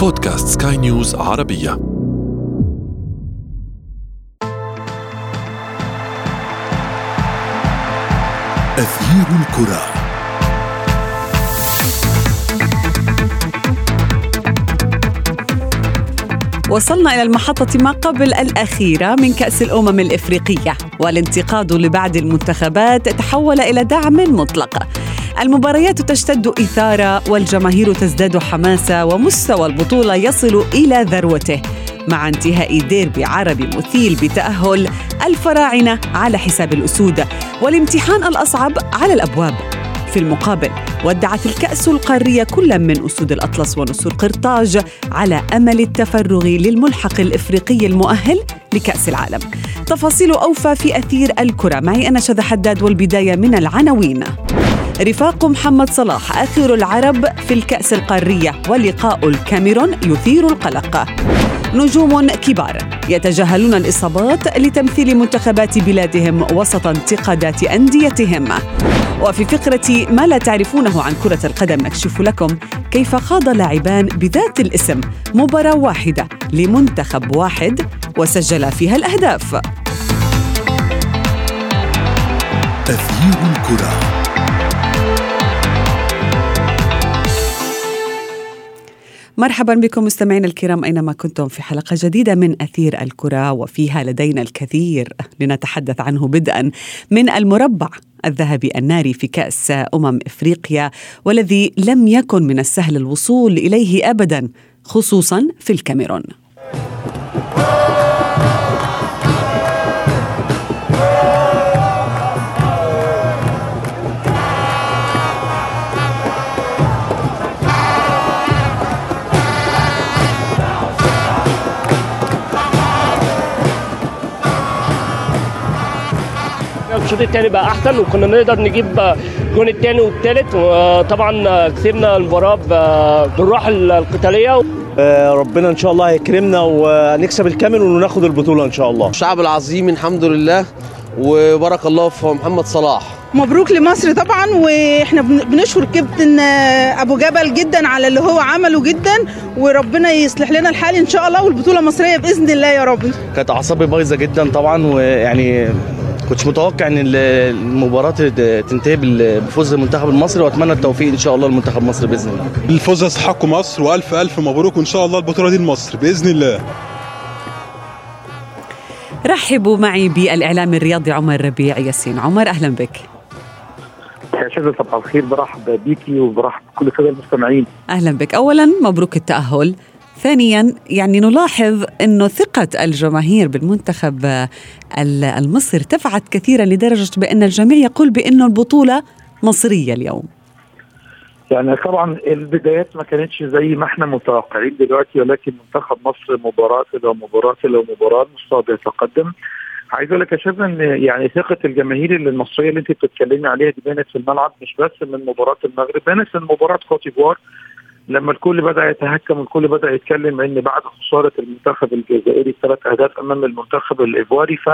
بودكاست سكاي نيوز عربية. أثير الكرة. وصلنا إلى المحطة ما قبل الأخيرة من كأس الأمم الإفريقية والانتقاد لبعض المنتخبات تحول إلى دعم مطلق. المباريات تشتد إثارة والجماهير تزداد حماسة ومستوى البطولة يصل إلى ذروته مع انتهاء ديربي عربي مثيل بتأهل الفراعنة على حساب الأسود والامتحان الأصعب على الأبواب. في المقابل ودعت الكأس القارية كل من أسود الأطلس ونسور قرطاج على أمل التفرغ للملحق الإفريقي المؤهل لكأس العالم. تفاصيل أوفى في أثير الكرة معي أنا شذى حداد والبداية من العناوين. رفاق محمد صلاح آخر العرب في الكأس القارية ولقاء الكاميرون يثير القلق. نجوم كبار يتجاهلون الإصابات لتمثيل منتخبات بلادهم وسط انتقادات أنديتهم. وفي فقرة ما لا تعرفونه عن كرة القدم نكشف لكم كيف خاض لاعبان بذات الاسم مباراة واحدة لمنتخب واحد وسجل فيها الأهداف. أثير الكرة. مرحبا بكم مستمعينا الكرام أينما كنتم في حلقة جديدة من أثير الكرة وفيها لدينا الكثير لنتحدث عنه بدءا من المربع الذهبي الناري في كأس أمم إفريقيا والذي لم يكن من السهل الوصول إليه ابدا خصوصا في الكاميرون. الشوط الثاني بقى أحسن وكنا نقدر نجيب الجون الثاني والثالث وطبعا كسبنا المباراة بالروح القتالية. آه، ربنا إن شاء الله هيكرمنا ونكسب الكامل وناخد البطولة إن شاء الله. الشعب العظيم الحمد لله وبارك الله في محمد صلاح. مبروك لمصر طبعا وإحنا بنشكر كابتن أبو جبل جدا على اللي هو عمله جدا وربنا يصلح لنا الحال إن شاء الله والبطولة مصرية بإذن الله يا رب. كانت أعصابي بايظة جدا طبعا ويعني كنتش متوقع إن المباراة تنتهي بفوز المنتخب المصري وأتمنى التوفيق إن شاء الله لمنتخب مصر بإذن الله. الفوز يستحق مصر والف ألف مبروك وإن شاء الله البطولة دي لمصر بإذن الله. رحبوا معي بالإعلام الرياضي عمر ربيع ياسين، عمر أهلا بك. يا شذى صباح الخير برحب بيكي وبرحب بكل السادة المستمعين. أهلا بك، اولا مبروك التأهل. ثانيا يعني نلاحظ إنه ثقة الجماهير بالمنتخب المصري ارتفعت كثيرا لدرجة بأن الجميع يقول بأنه البطولة مصرية اليوم. يعني طبعا البدايات ما كانتش زي ما إحنا متوقعين دلوقتي ولكن منتخب مصر مباراة إلى مباراة إلى مباراة المستوى بيتقدم. عايز أقول لك يا إن يعني ثقة الجماهير المصرية اللي أنت بتتكلمي عليها دي بانت في الملعب مش بس من مباراة المغرب بانت من مباراة كوت لما الكل بدأ يتهكم والكل بدأ يتكلم إن بعد خسارة المنتخب الجزائري ثلاث أهداف أمام المنتخب الايفواري ف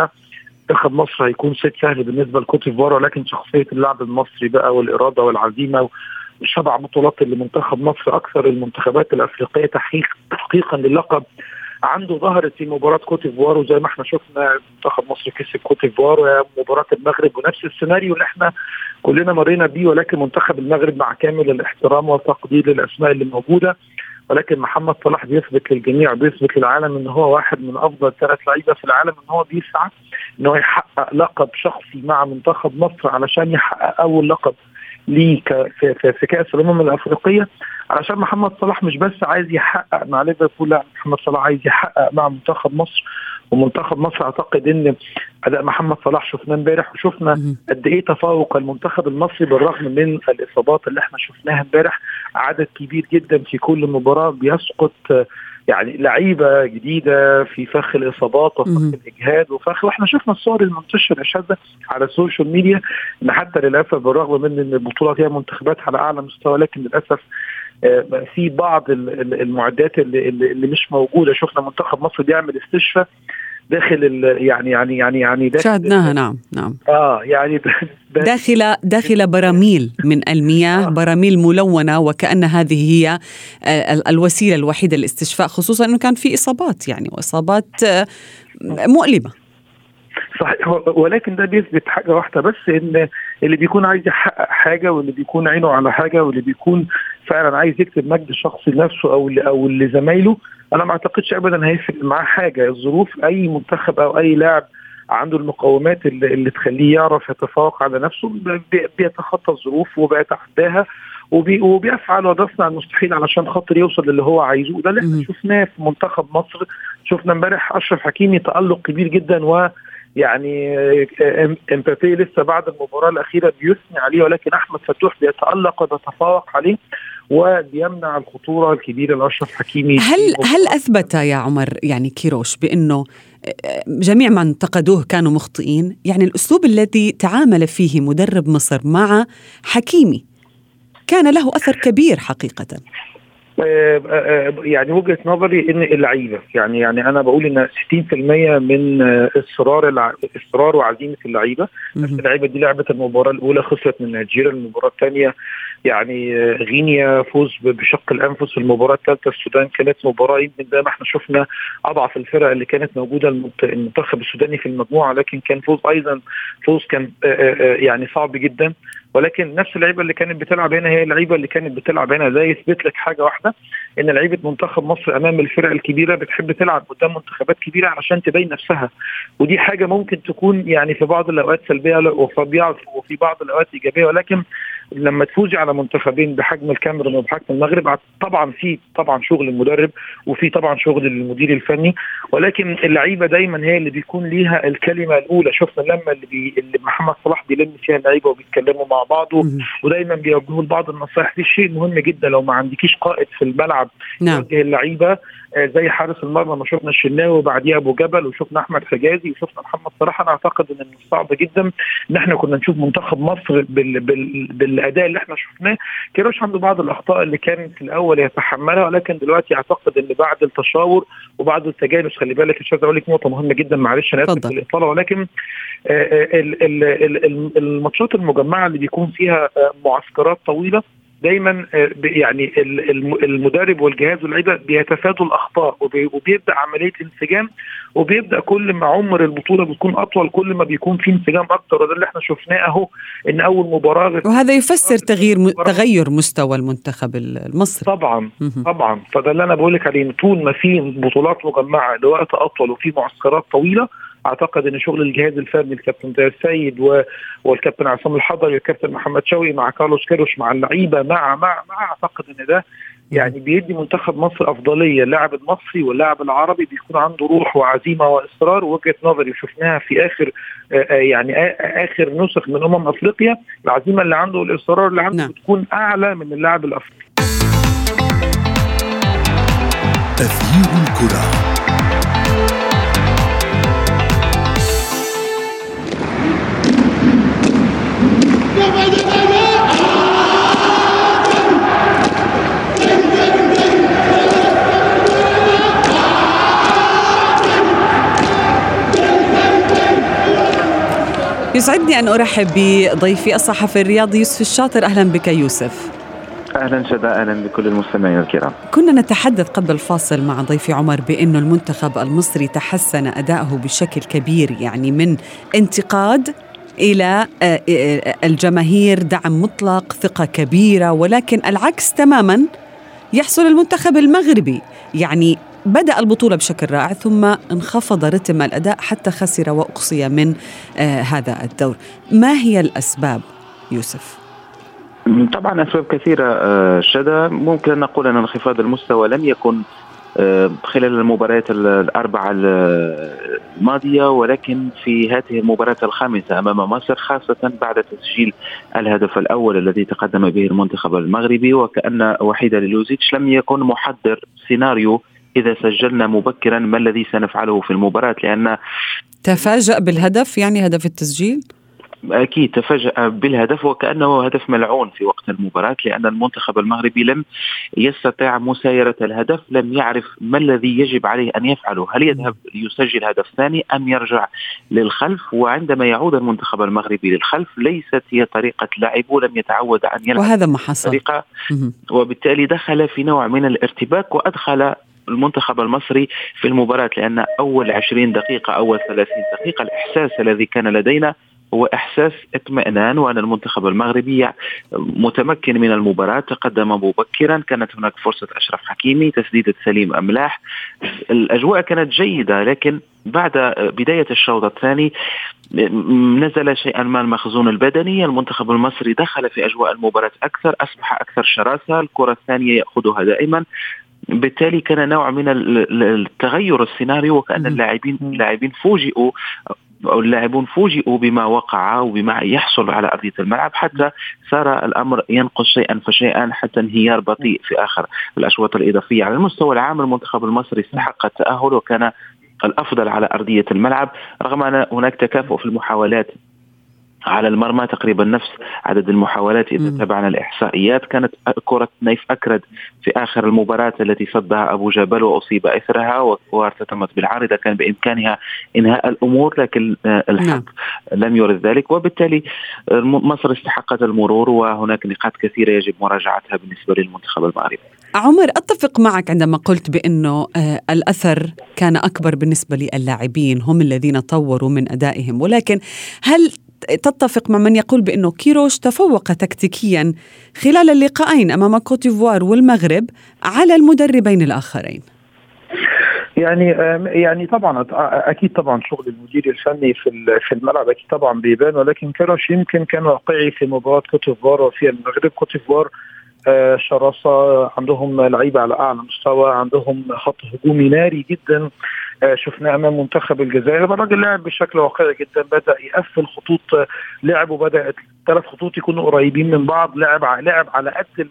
منتخب مصر هيكون صيد سهل بالنسبة لكوت ديفوار ولكن شخصية اللاعب المصري بقى والإرادة والعزيمة وشبع بطولات لمنتخب مصر أكثر المنتخبات الأفريقية تحقيق تحقيقا للقب. عنده ظهرت في مباراة كوت ديفوار وزي ما إحنا شفنا منتخب مصر كسب كوت ديفوار ومباراة المغرب ونفس السيناريو اللي إحنا كلنا مرينا بيه ولكن منتخب المغرب مع كامل الاحترام والتقدير للأسماء اللي موجودة. ولكن محمد صلاح بيثبت للجميع بيثبت للعالم إن هو واحد من أفضل ثلاث لعيبة في العالم إن هو بيسعى ان هو يحقق لقب شخصي مع منتخب مصر علشان يحقق أول لقب ليه في, في, في كأس الأمم الأفريقية. علشان محمد صلاح مش بس عايز يحقق مع ليفربول لا محمد صلاح عايز يحقق مع منتخب مصر ومنتخب مصر أعتقد إن أداء محمد صلاح شفناه امبارح وشفنا قد إيه تفوق المنتخب المصري بالرغم من الإصابات اللي إحنا شفناها امبارح. عدد كبير جدا في كل مباراة بيسقط يعني لعيبة جديدة في فخ الإصابات وفخ الإجهاد وفخ وإحنا شفنا الصور المنتشرة الشاذه على السوشيال ميديا إن حتى للأسف بالرغم من إن البطوله فيها منتخبات على أعلى مستوى لكن للأسف في بعض المعدات اللي, اللي مش موجودة. شفنا منتخب مصر بيعمل استشفاء داخل ال- يعني يعني يعني يعني داخل شاهدناها نعم نعم. آه يعني داخل داخل براميل من المياه براميل ملونة وكأن هذه هي آه، ال- الوسيلة الوحيدة للاستشفاء خصوصا إنه كان في إصابات يعني واصابات آه، مؤلمة. صحيح. ولكن ده بيثبت حاجة واحدة بس إن اللي بيكون عايز يحقق حاجة واللي بيكون عينه على حاجة واللي بيكون فعلا عايز يكتب مجد شخصي لنفسه أو أو لزمايله أنا ما أعتقدش ابدا هيفرق معاه حاجة. الظروف أي منتخب أو أي لاعب عنده المقومات اللي, اللي تخليه يعرف يتفوق على نفسه بي- بيتخطى الظروف وبيتحداها وبي وبيفعل وبيصنع المستحيل علشان خاطر يوصل للي هو عايزه. وده اللي إحنا. شفناه في منتخب مصر. شفنا امبارح أشرف حكيمي تألق كبير جدا و يعني آه، إمبابي لسه بعد المباراة الأخيرة بيثني عليه ولكن أحمد فتوح بيتألق وبيتفوق عليه. وبيمنع الخطورة الكبيرة لأشرف حكيمي هل هل أثبت يا عمر يعني كيروش بأنه جميع من انتقدوه كانوا مخطئين؟ يعني الأسلوب الذي تعامل فيه مدرب مصر مع حكيمي كان له أثر كبير حقيقة. آه، آه، يعني وجهة نظري إن اللعيبة يعني يعني أنا بقول إن 60% من إصرار الع... إصرار وعزيمة اللعيبة. اللعيبة دي لعبت المباراة الأولى خسرت من نيجيريا المباراة الثانية يعني غينيا فوز بشق الأنفس المباراة الثالثة السودان. كانت مباراة يمكن زي ما إحنا شفنا أضعف الفرق اللي كانت موجودة المنت- المنتخب السوداني في المجموعة لكن كان فوز أيضا فوز كان يعني صعب جدا. ولكن نفس اللعيبة اللي كانت بتلعب هنا هي اللعيبة اللي كانت بتلعب هنا. ده يثبت لك حاجة واحدة إن لعيبة منتخب مصر أمام الفرق الكبيرة بتحب تلعب قدام منتخبات كبيرة علشان تبين نفسها. ودي حاجة ممكن تكون يعني في بعض الأوقات سلبية وفي بعض الأوقات إيجابية. ولكن لما تفوزي على منتخبين بحجم الكاميرون وبحجم المغرب طبعا في طبعا شغل المدرب وفي طبعا شغل المدير الفني ولكن اللعيبة دايما هي اللي بيكون ليها الكلمة الأولى. شفنا لما اللي, بي اللي محمد صلاح بيلم فيها اللعيبة وبيتكلموا مع بعض مهم. ودايما بيوجهوا لبعض النصائح. دي شيء مهم جدا. لو ما عندكيش قائد في الملعب نعم. يوجه اللعيبة آه، زي حارس المرمى ما شفنا الشناوي وبعديه أبو جبل وشفنا أحمد حجازي وشفنا محمد صلاح. أنا أعتقد إن من الصعب جدا. ان إحنا كنا نشوف منتخب مصر بال بال بالاداء اللي إحنا شفناه كيروش عنده بعض الأخطاء اللي كان في الأول يتحملها ولكن دلوقتي أعتقد إن بعد التشاور وبعد التجانس خلي بالك مش عايز أقول لك نقطة مهمة جدا معلش أنا آسف الإطالة ولكن آه، آه، ال- ال- ال- ال- الماتشات المجمعة اللي بيكون فيها آه، معسكرات طويلة دايما آه، يعني ال- الم- المدرب والجهاز واللعيبة بيتفادوا الأخطاء وبي- وبيبدأ عملية انسجام وبيبدأ كل ما عمر البطولة بيكون أطول كل ما بيكون في انسجام أكتر. وده اللي إحنا شفناه أهو إن أول مباراة وهذا يفسر تغيير تغير مستوى المنتخب المصري. طبعا. طبعا. فده اللي أنا بقول لك عليه طول ما في بطولات مجمعة لوقت أطول وفي معسكرات طويلة أعتقد إن شغل الجهاز الفني الكابتن طاهر السيد. والكابتن عصام الحضري والكابتن محمد شوقي مع كارلوس كيروش مع اللعيبة مع مع مع أعتقد إن ده يعني بيدي منتخب مصر أفضلية اللاعب المصري واللاعب العربي بيكون عنده روح وعزيمة وإصرار وجهه نظري شفناها في آخر آه، آه، يعني آ- آخر نسخ من أمم أفريقيا العزيمة اللي عنده والإصرار اللي عنده نعم. بتكون أعلى من اللاعب الأفريقي تغيير الكرة يسعدني أن أرحب بضيفي الصحفي الرياضي يوسف الشاطر. أهلا بك يوسف. أهلا شدا أهلا بكل المستمعين الكرام. كنا نتحدث قبل الفاصل مع ضيفي عمر بأنه المنتخب المصري تحسن أداؤه بشكل كبير يعني من انتقاد إلى آه، آه، الجماهير دعم مطلق ثقة كبيرة ولكن العكس تماما يحصل المنتخب المغربي. يعني بدأ البطولة بشكل رائع ثم انخفض رتم الأداء حتى خسر وأقصي من آه، هذا الدور ما هي الأسباب يوسف؟ طبعا أسباب كثيرة آه، شدا ممكن أن نقول أن انخفاض المستوى لم يكن آه، خلال المباريات ال- الأربعة ال- الماضية ولكن في هذه المباراة الخامسة أمام مصر خاصة بعد تسجيل الهدف الأول الذي تقدم به المنتخب المغربي وكأن وحيد لوزيتش لم يكن محضر سيناريو إذا سجلنا مبكرا ما الذي سنفعله في المباراة؟ لأن تفاجأ بالهدف يعني هدف التسجيل؟ أكيد تفاجأ بالهدف وكأنه هدف ملعون في وقت المباراة لأن المنتخب المغربي لم يستطيع مسايرة الهدف، لم يعرف ما الذي يجب عليه أن يفعله، هل يذهب ليسجل هدف ثاني أم يرجع للخلف؟ وعندما يعود المنتخب المغربي للخلف ليست هي طريقة لعبه، لم يتعود أن يلعب وهذا ما حصل. طريقة. وبالتالي دخل في نوع من الارتباك وأدخل المنتخب المصري في المباراة لأن أول 20 دقيقة أول 30 دقيقة الإحساس الذي كان لدينا هو إحساس اطمئنان وأن المنتخب المغربي متمكن من المباراة تقدم مبكرا كانت هناك فرصة أشرف حكيمي تسديدة سليم أملاح. الأجواء كانت جيدة لكن بعد بداية الشوط الثاني نزل شيئا ما المخزون البدني. المنتخب المصري دخل في أجواء المباراة أكثر أصبح أكثر شراسة الكرة الثانية يأخذها دائما. بالتالي كان نوع من التغير السيناريو وكأن اللاعبين اللاعبين فوجئوا أو اللاعبون فوجئوا بما وقع وبما يحصل على أرضية الملعب حتى صار الأمر ينقص شيئا فشيئا حتى انهيار بطيء في آخر الأشواط الإضافية. على المستوى العام المنتخب المصري استحق التأهل وكان الأفضل على أرضية الملعب رغم أن هناك تكافؤ في المحاولات على المرمى تقريبا نفس عدد المحاولات إذا تابعنا الإحصائيات كانت كرة نيف أكرد في آخر المباراة التي صدها أبو جبل وأصيب إثرها وارتطمت بالعارضه كان بإمكانها إنهاء الأمور لكن الحق نعم. لم يرد ذلك وبالتالي مصر استحقت المرور وهناك نقاط كثيرة يجب مراجعتها بالنسبة للمنتخب المغربي. عمر أتفق معك عندما قلت بأنه الأثر كان أكبر بالنسبة للاعبين هم الذين طوروا من أدائهم ولكن هل تتفق مع من يقول بأنه كيروش تفوق تكتيكيا خلال اللقاءين أمام كوتيفوار والمغرب على المدربين الآخرين. يعني يعني طبعا أكيد طبعا شغل المدير الفني في في الملعب أكيد طبعا بيبان ولكن كيروش يمكن كان واقعي في مباراة كوتيفوار وفي المغرب. كوتيفوار شراسه عندهم لعيبة على أعلى مستوى عندهم خط هجومي ناري جدا. شفناه أمام منتخب الجزائر. الراجل لعب بشكل واقعي جدا بدأ يقفل خطوط لعب وبدا ثلاث خطوط يكونوا قريبين من بعض. لعب لعب على قد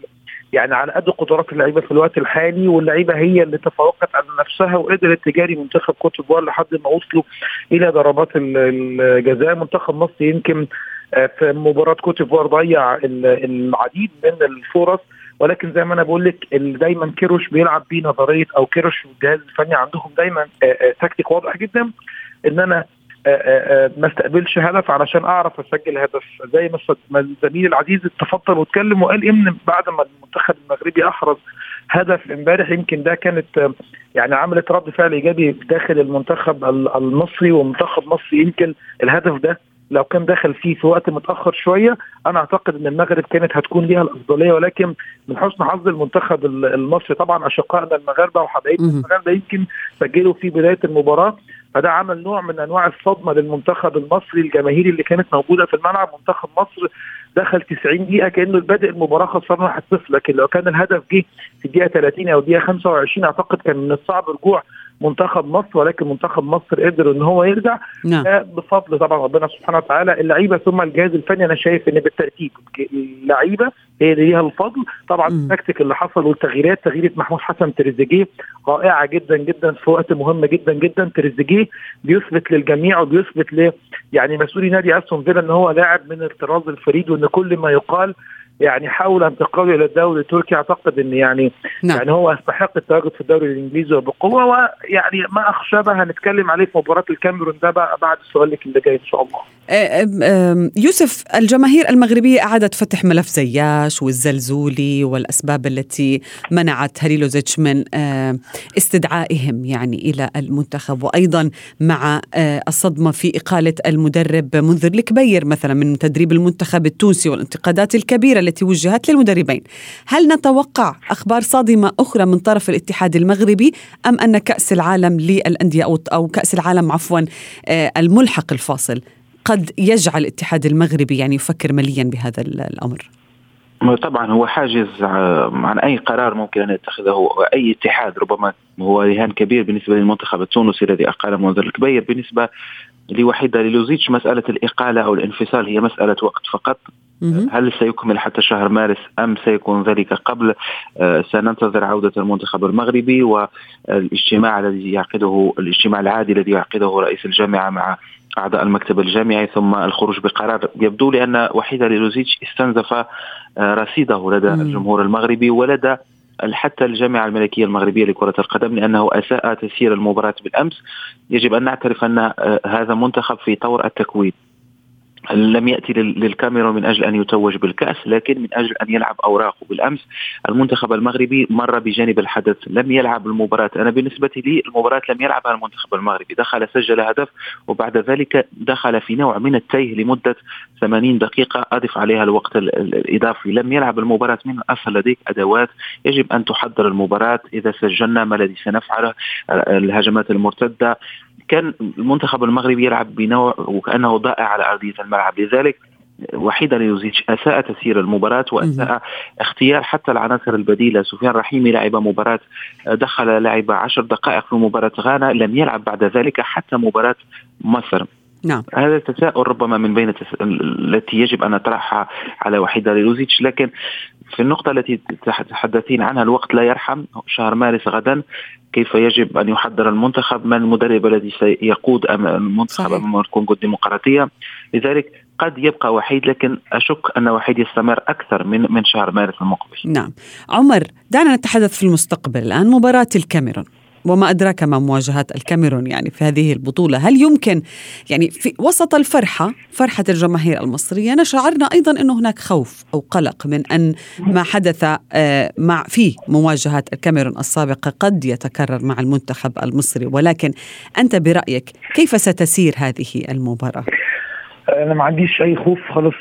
يعني على قد قدرات اللعيبة في الوقت الحالي واللعيبة هي اللي تفوقت على نفسها وقدرت تجاري منتخب كوت ديفوار لحد ما وصلوا إلى ضربات الجزاء. منتخب مصر يمكن في مباراة كوت ديفوار ضيع العديد من الفرص. ولكن زي ما أنا بقول لك دايما كيروش بيلعب بيه نظرية أو كيروش والجهاز الفني عندهم دايما تكتيك واضح جدا إن أنا ما استقبلش هدف علشان أعرف أسجل هدف. زي ما الزميل العزيز تفضل واتكلم وقال إن بعد ما المنتخب المغربي أحرز هدف امبارح يمكن ده كانت يعني عملت رد فعل إيجابي داخل المنتخب المصري ومنتخب مصر يمكن الهدف ده لو كان دخل فيه في وقت متأخر شوية أنا أعتقد إن المغرب كانت هتكون ليها الأفضلية ولكن من حسن حظ المنتخب المصري طبعا أشقائنا المغاربة وحبايبنا المغاربة يمكن سجلوا في بداية المباراة فده عمل نوع من أنواع الصدمة للمنتخب المصري الجماهيري اللي كانت موجودة في الملعب. منتخب مصر دخل 90 دقيقة كأنه بادئ المباراة خسران 1-0 لكن لو كان الهدف جه في الدقيقة 30 أو الدقيقة 25 أعتقد كان من الصعب رجوع منتخب مصر ولكن منتخب مصر قدر إن هو يرجع. نعم. بفضل طبعا ربنا سبحانه وتعالى. اللعيبة ثم الجهاز الفني أنا شايف إن بالترتيب اللعيبة هي اللي ليها الفضل. طبعا التكتيك اللي حصل والتغييرات تغييرة محمود حسن تريزيجيه رائعة جدا جدا في وقت مهم جدا جدا. تريزيجيه بيثبت للجميع وبيثبت ل يعني مسؤولي نادي أستون فيلا إن هو لاعب من الطراز الفريد وإن كل ما يقال يعني حاول انتقاله إلى الدوري التركي أعتقد إن يعني نعم. يعني هو يستحق التواجد في الدوري الإنجليزي وبقوة ويعني ما اخشى بقى هنتكلم عليه في مباراة الكاميرون ده بقى بعد سؤالك اللي جاي إن شاء الله. يوسف الجماهير المغربية أعادت فتح ملف زياش والزلزولي والأسباب التي منعت هليلوزيتش من استدعائهم يعني إلى المنتخب وأيضا مع الصدمة في إقالة المدرب منذر الكبير مثلا من تدريب المنتخب التونسي والانتقادات الكبيرة التي وجهت للمدربين. هل نتوقع أخبار صادمة أخرى من طرف الاتحاد المغربي أم أن كأس العالم للأندية أو كأس العالم عفوا الملحق الفاصل قد يجعل الاتحاد المغربي يعني يفكر مليا بهذا الأمر؟ طبعا هو حاجز عن أي قرار ممكن أن يتخذه أي اتحاد ربما هو رهان كبير بالنسبة للمنتخب التونسي الذي اقال منذر الكبير بالنسبة لوحيدة للوزيتش مسألة الإقالة أو الانفصال هي مسألة وقت فقط. هل سيكمل حتى شهر مارس أم سيكون ذلك قبل؟ آه سننتظر عودة المنتخب المغربي والاجتماع الذي يعقده الاجتماع العادي الذي يعقده رئيس الجامعة مع أعضاء المكتب الجامعي ثم الخروج بقرار يبدو لي ان وحيده ليلوزيتش استنزف آه، رصيده لدى. الجمهور المغربي ولدى حتى الجامعة الملكية المغربية لكرة القدم لأنه أساء تسيير المباراة بالأمس. يجب أن نعترف أن آه، هذا منتخب في طور التكوين. لم يأتي لل- للكاميرون من أجل أن يتوج بالكأس لكن من أجل أن يلعب أوراقه. بالأمس المنتخب المغربي مر بجانب الحدث لم يلعب المباراة. أنا بالنسبة لي المباراة لم يلعبها المنتخب المغربي. دخل سجل هدف وبعد ذلك دخل في نوع من التيه لمدة 80 دقيقة. أضف عليها الوقت ال- ال- الإضافي. لم يلعب المباراة من الاصل لديك أدوات. يجب أن تحضر المباراة. إذا سجلنا ما الذي سنفعله الهجمات المرتدة. كان المنتخب المغربي يلعب بنوع وكأنه ضائع على أرضية الملعب. لذلك وحيدا ليوزيتش أساء تسيير المباراة وأساء اختيار حتى العناصر البديلة. سفيان رحيمي لعب مباراة دخل لعب عشر دقائق في مباراة غانا لم يلعب بعد ذلك حتى مباراة مصر. نعم. هذا التساؤل ربما من بين التس... التي يجب أن نطرحها على وحيدة ليلوزيتش لكن في النقطة التي تتحدثين عنها الوقت لا يرحم شهر مارس غدا كيف يجب أن يحضر المنتخب؟ من المدرب الذي سيقود المنتخب. أمام الكونغو الديمقراطية؟ لذلك قد يبقى وحيد لكن أشك أن وحيد يستمر أكثر من من شهر مارس المقبل. نعم. عمر دعنا نتحدث في المستقبل الآن مباراة الكاميرون. وما أدراك ما مواجهات الكاميرون يعني في هذه البطولة. هل يمكن يعني في وسط الفرحة فرحة الجماهير المصرية شعرنا أيضا أنه هناك خوف أو قلق من أن ما حدث آه، مع في مواجهات الكاميرون السابقة قد يتكرر مع المنتخب المصري. ولكن أنت برأيك كيف ستسير هذه المباراة؟ أنا ما عنديش أي خوف خالص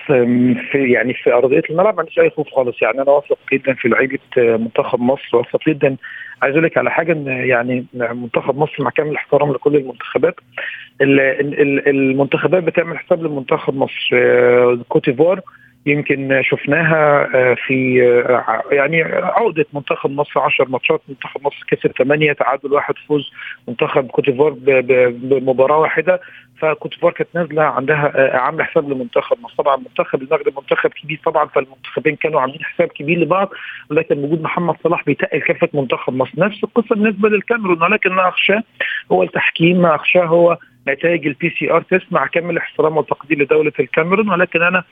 في يعني في أرضية الملعب ما عنديش أي خوف خالص. يعني أنا واثق جدا في لعيبة آه، منتخب مصر واثق جدا عايز أقول لك على حاجة إن يعني منتخب مصر مع كامل الاحترام لكل المنتخبات. ال- ال- ال- المنتخبات بتعمل حساب لمنتخب مصر آه، كوتيفوار يمكن شفناها آه، في آه، يعني عقدة منتخب مصر 10 ماتشات منتخب مصر كسب 8 تعادل واحد فوز منتخب كوتيفوار ب- ب- بمباراة واحدة. فكوتيفوار كانت نازلة عندها آه، عاملة حساب لمنتخب مصر. طبعا منتخب المغرب منتخب كبير طبعا فالمنتخبين كانوا عاملين حساب كبير لبعض. ولكن وجود محمد صلاح بيتقل كفة منتخب مصر. نفس القصة بالنسبة للكاميرون ولكن ما أخشاه هو التحكيم ما أخشاه هو نتائج ال PCR test مع كامل الاحترام والتقدير لدولة الكاميرون ولكن أنا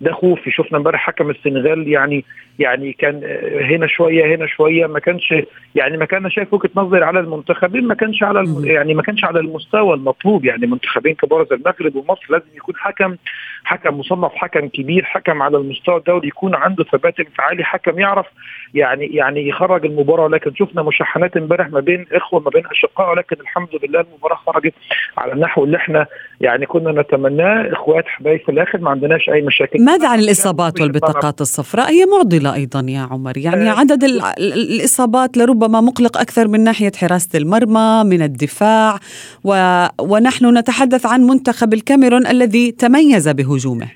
ده خوفي. شفنا امبارح حكم السنغال يعني يعني كان آه، هنا شوية هنا شوية ما كانش يعني ما كان شايف وجهة نظري على المنتخبين ما كانش على. يعني ما كانش على المستوى المطلوب. يعني منتخبين كبار زي المغرب ومصر لازم يكون حكم حكم مصنف حكم كبير حكم على المستوى الدولي يكون عنده ثبات انفعالي. حكم يعرف يعني يعني يخرج المباراة. لكن شفنا مشاحنات امبارح ما بين إخوة ما بين أشقاء. ولكن الحمد لله المباراة خرجت على النحو اللي إحنا يعني كنا نتمناه. إخوات حبايب في الآخر ما عندناش أي مشاكل. ماذا عن الإصابات والبطاقات الصفراء؟ هي معضلة أيضا يا عمر. يعني آه. عدد ال- ال- الإصابات لربما مقلق أكثر من ناحية حراسة المرمى من الدفاع و... ونحن نتحدث عن منتخب الكاميرون الذي تميز بهجومه.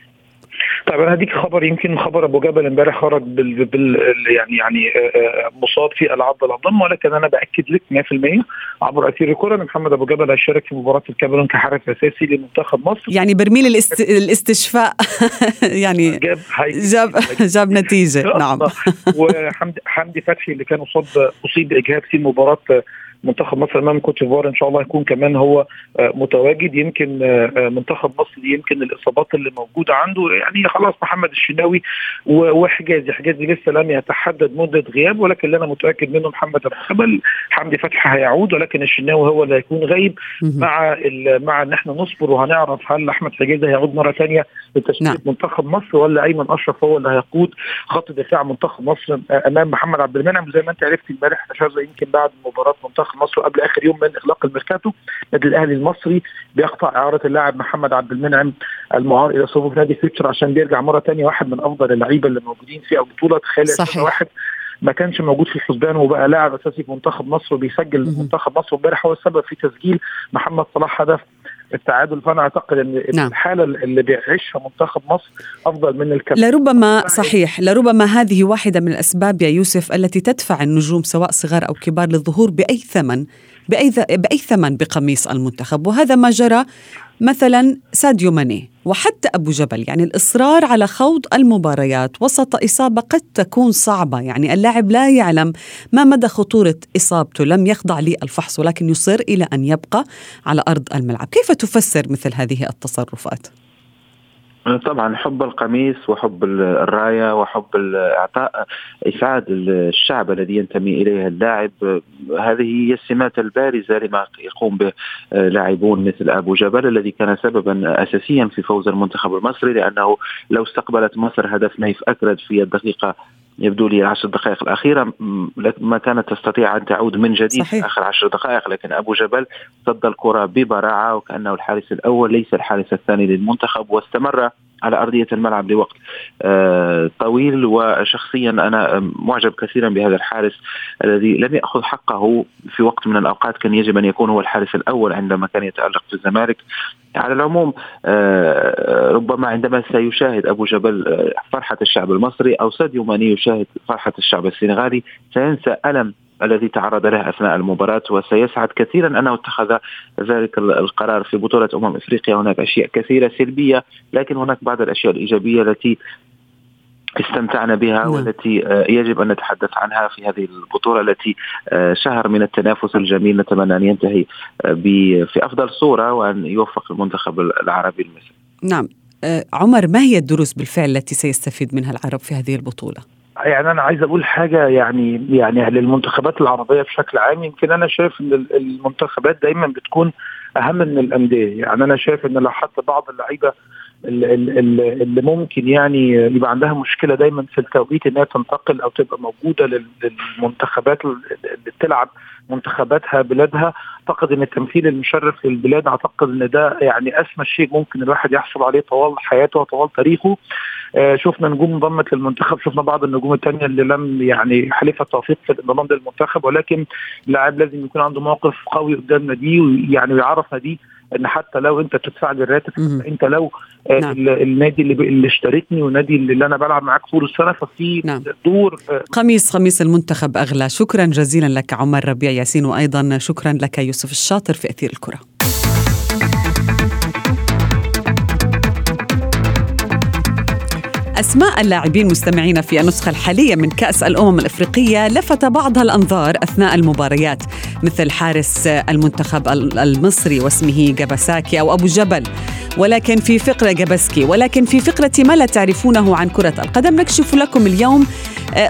طيب أنا هديك خبر يمكن خبر أبو جبل امبارح خرج بال, بال يعني يعني آه، آه، مصاب في العضله الضم ولكن أنا بأكد لك 100% عبر أثير الكرة ان محمد أبو جبل هيشارك في مباراة الكاميرون كحارس أساسي لمنتخب مصر. يعني برميل الاست... الاستشفاء يعني جاب جاب جاب نتيجة. نعم. وحمدي حمدي فتحي اللي كان اصاب اصيب باجهاد في مباراة منتخب مصر امام كوت ديفوار ان شاء الله يكون كمان هو آه، متواجد يمكن آه، آه، منتخب مصر يمكن الإصابات اللي موجودة عنده يعني خلاص محمد الشناوي وحجازي حجازي لسه لم يتحدد مدة غياب ولكن اللي أنا متأكد منه محمد أبو جبل حمدي فتحي هيعود ولكن الشناوي هو اللي هيكون غايب. مع مع إن إحنا نصبر وهنعرف هل أحمد حجازي هيعود مرة ثانية لتشكيلة نعم. منتخب مصر ولا أيمن أشرف هو اللي هيقود خط دفاع منتخب مصر أمام محمد عبد المنعم زي ما أنت عرفت امبارح يمكن بعد مباراة منتخب مصر قبل آخر يوم من اغلاق الميركاتو النادي الأهلي المصري بيقطع إعارة اللاعب محمد عبد المنعم المعار إلى صفوف نادي فيوتشر عشان بيرجع مرة ثانية واحد من أفضل اللعيبة اللي موجودين في البطوله تخيل واحد ما كانش موجود في الحسبان وبقى لاعب أساسي في منتخب مصر وبيسجل. منتخب مصر وامبارح هو السبب في تسجيل محمد صلاح هدف التعادل فأنا أعتقد إن نعم. الحالة اللي بيعيشها منتخب مصر أفضل من الكابتن لربما صحيح لربما هذه واحدة من الأسباب يا يوسف التي تدفع النجوم سواء صغار أو كبار للظهور بأي ثمن بأي, ذ- بأي ثمن بقميص المنتخب وهذا ما جرى مثلا ساديو ماني وحتى أبو جبل يعني الإصرار على خوض المباريات وسط إصابة قد تكون صعبة يعني اللاعب لا يعلم ما مدى خطورة إصابته لم يخضع للفحص ولكن يصر إلى أن يبقى على أرض الملعب كيف تفسر مثل هذه التصرفات؟ طبعا حب القميص وحب الراية وحب اعطاء اسعاد الشعب الذي ينتمي إليه اللاعب. هذه هي السمات البارزة لما يقوم به لاعبون مثل أبو جبل الذي كان سببا اساسيا في فوز المنتخب المصري لأنه لو استقبلت مصر هدف نيف أكرد في الدقيقة يبدو لي العشر دقائق الأخيرة ما كانت تستطيع أن تعود من جديد صحيح. آخر عشر دقائق لكن أبو جبل صد الكرة ببراعة وكأنه الحارس الأول ليس الحارس الثاني للمنتخب واستمر على أرضية الملعب لوقت آه طويل وشخصيا أنا معجب كثيرا بهذا الحارس الذي لم يأخذ حقه في وقت من الأوقات كان يجب أن يكون هو الحارس الأول عندما كان يتألق في الزمالك. على العموم آه ربما عندما سيشاهد أبو جبل آه فرحة الشعب المصري أو ساديو ماني يشاهد فرحة الشعب السنغالي سينسى ألم الذي تعرض له أثناء المباراة وسيسعد كثيرا أنه اتخذ ذلك القرار في بطولة أمم إفريقيا هناك أشياء كثيرة سلبية لكن هناك بعض الأشياء الإيجابية التي استمتعنا بها نعم. والتي يجب أن نتحدث عنها في هذه البطولة التي شهر من التنافس الجميل نتمنى أن ينتهي في أفضل صورة وأن يوفق المنتخب العربي المصري. نعم عمر ما هي الدروس بالفعل التي سيستفيد منها العرب في هذه البطولة؟ يعني أنا عايز أقول حاجة يعني يعني للمنتخبات العربية بشكل عام يمكن أنا شايف إن المنتخبات دايما بتكون أهم من الأندية. يعني أنا شايف إن لو حتى بعض اللعيبة اللي ممكن يعني يبقى عندها مشكلة دايما في التوقيت إنها تنتقل أو تبقى موجودة للمنتخبات اللي بتلعب منتخباتها بلادها. أعتقد إن التمثيل المشرف للبلاد أعتقد إن ده يعني أسمى شيء ممكن الواحد يحصل عليه طوال حياته وطوال تاريخه. شفنا نجوم انضمت للمنتخب شفنا بعض النجوم الثانية اللي لم يعني حلف التوفيق في الانضمام للمنتخب ولكن اللاعب لازم يكون عنده موقف قوي قدام ناديه ويعني ويعرف ناديه إن حتى لو أنت بتدفع لي الراتب أنت لو آه نعم. النادي اللي, اللي اشتريتني والنادي اللي أنا بلعب معاك طول السنة ففي نعم. دور آه قميص قميص المنتخب أغلى شكرا جزيلا لك عمر ربيع ياسين وأيضا شكرا لك يوسف الشاطر في أثير الكرة أسماء اللاعبين مستمعين في النسخة الحالية من كأس الأمم الإفريقية لفت بعضها الأنظار أثناء المباريات مثل حارس المنتخب المصري واسمه جاباساكي أو أبو جبل. ولكن في فقرة جابسكي ولكن في فقرة ما لا تعرفونه عن كرة القدم نكشف لكم اليوم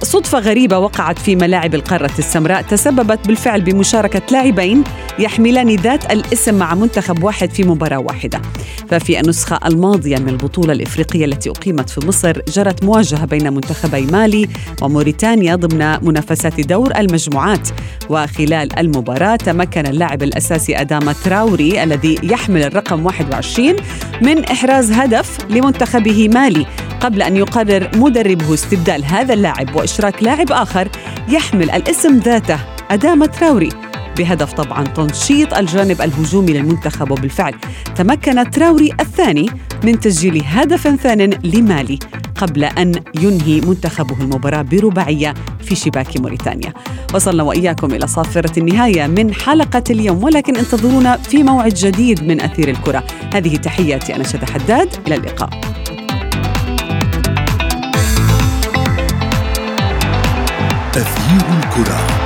صدفة غريبة وقعت في ملاعب القارة السمراء تسببت بالفعل بمشاركة لاعبين يحملان ذات الاسم مع منتخب واحد في مباراة واحدة. ففي النسخة الماضية من البطولة الإفريقية التي أقيمت في مصر جرت مواجهة بين منتخبي مالي وموريتانيا ضمن منافسات دور المجموعات. وخلال المباراة تمكن اللاعب الأساسي أداما تراوري الذي يحمل الرقم 21 من إحراز هدف لمنتخبه مالي قبل أن يقرر مدربه استبدال هذا اللاعب وإشراك لاعب آخر يحمل الاسم ذاته أداما تراوري. بهدف طبعا تنشيط الجانب الهجومي للمنتخب وبالفعل تمكن تراوري الثاني من تسجيل هدف ثان لمالي. قبل أن ينهي منتخبه المباراة برباعية في شباك موريتانيا. وصلنا وإياكم إلى صافرة النهاية من حلقة اليوم ولكن انتظرونا في موعد جديد من أثير الكرة. هذه تحياتي أنا شد حداد إلى اللقاء. تغيير الكرة.